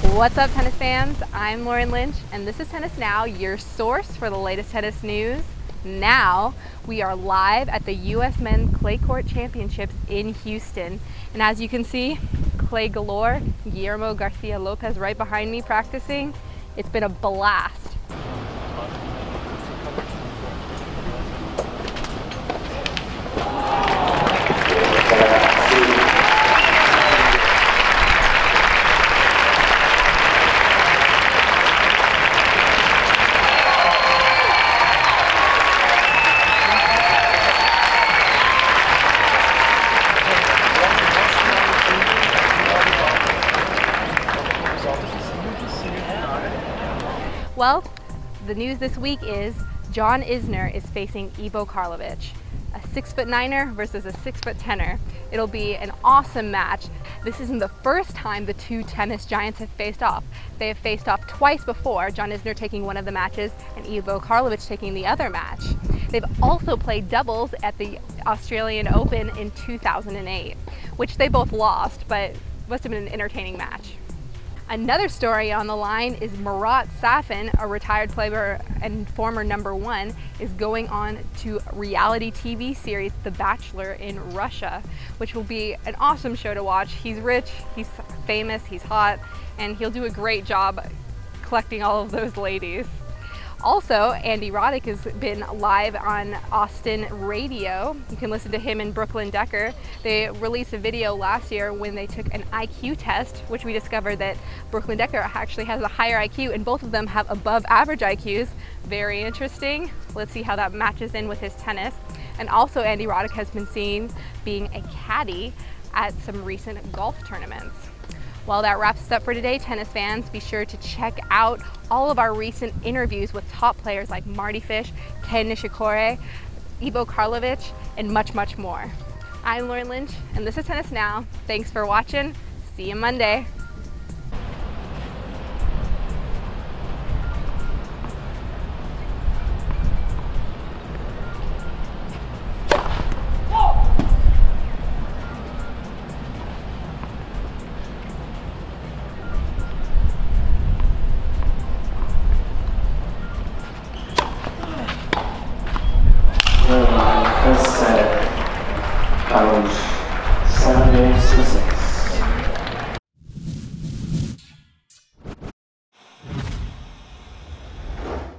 What's up, tennis fans? I'm Lauren Lynch, and this is Tennis Now, your source for the latest tennis news. Now, we are live at the U.S. Men's Clay Court Championships in Houston. And as you can see, clay galore, Guillermo Garcia Lopez right behind me practicing. It's been a blast. Well, the news this week is John Isner is facing Ivo Karlovic, a six foot niner versus a six foot tenor. It'll be an awesome match. This isn't the first time the two tennis giants have faced off. They have faced off twice before, John Isner taking one of the matches and Ivo Karlovic taking the other match. They've also played doubles at the Australian Open in 2008, which they both lost, but must have been an entertaining match. Another story on the line is Marat Safin, a retired player and former number one, is going on to reality TV series The Bachelor in Russia, which will be an awesome show to watch. He's rich, he's famous, he's hot, and he'll do a great job collecting all of those ladies. Also, Andy Roddick has been live on Austin Radio. You can listen to him and Brooklyn Decker. They released a video last year when they took an IQ test, which we discovered that Brooklyn Decker actually has a higher IQ and both of them have above average IQs. Very interesting. Let's see how that matches in with his tennis. And also Andy Roddick has been seen being a caddy at some recent golf tournaments. Well, that wraps us up for today, tennis fans. Be sure to check out all of our recent interviews with top players like Mardy Fish, Kei Nishikori, Ivo Karlovic, and much, much more. I'm Lauren Lynch, and this is Tennis Now. Thanks for watching. See you Monday.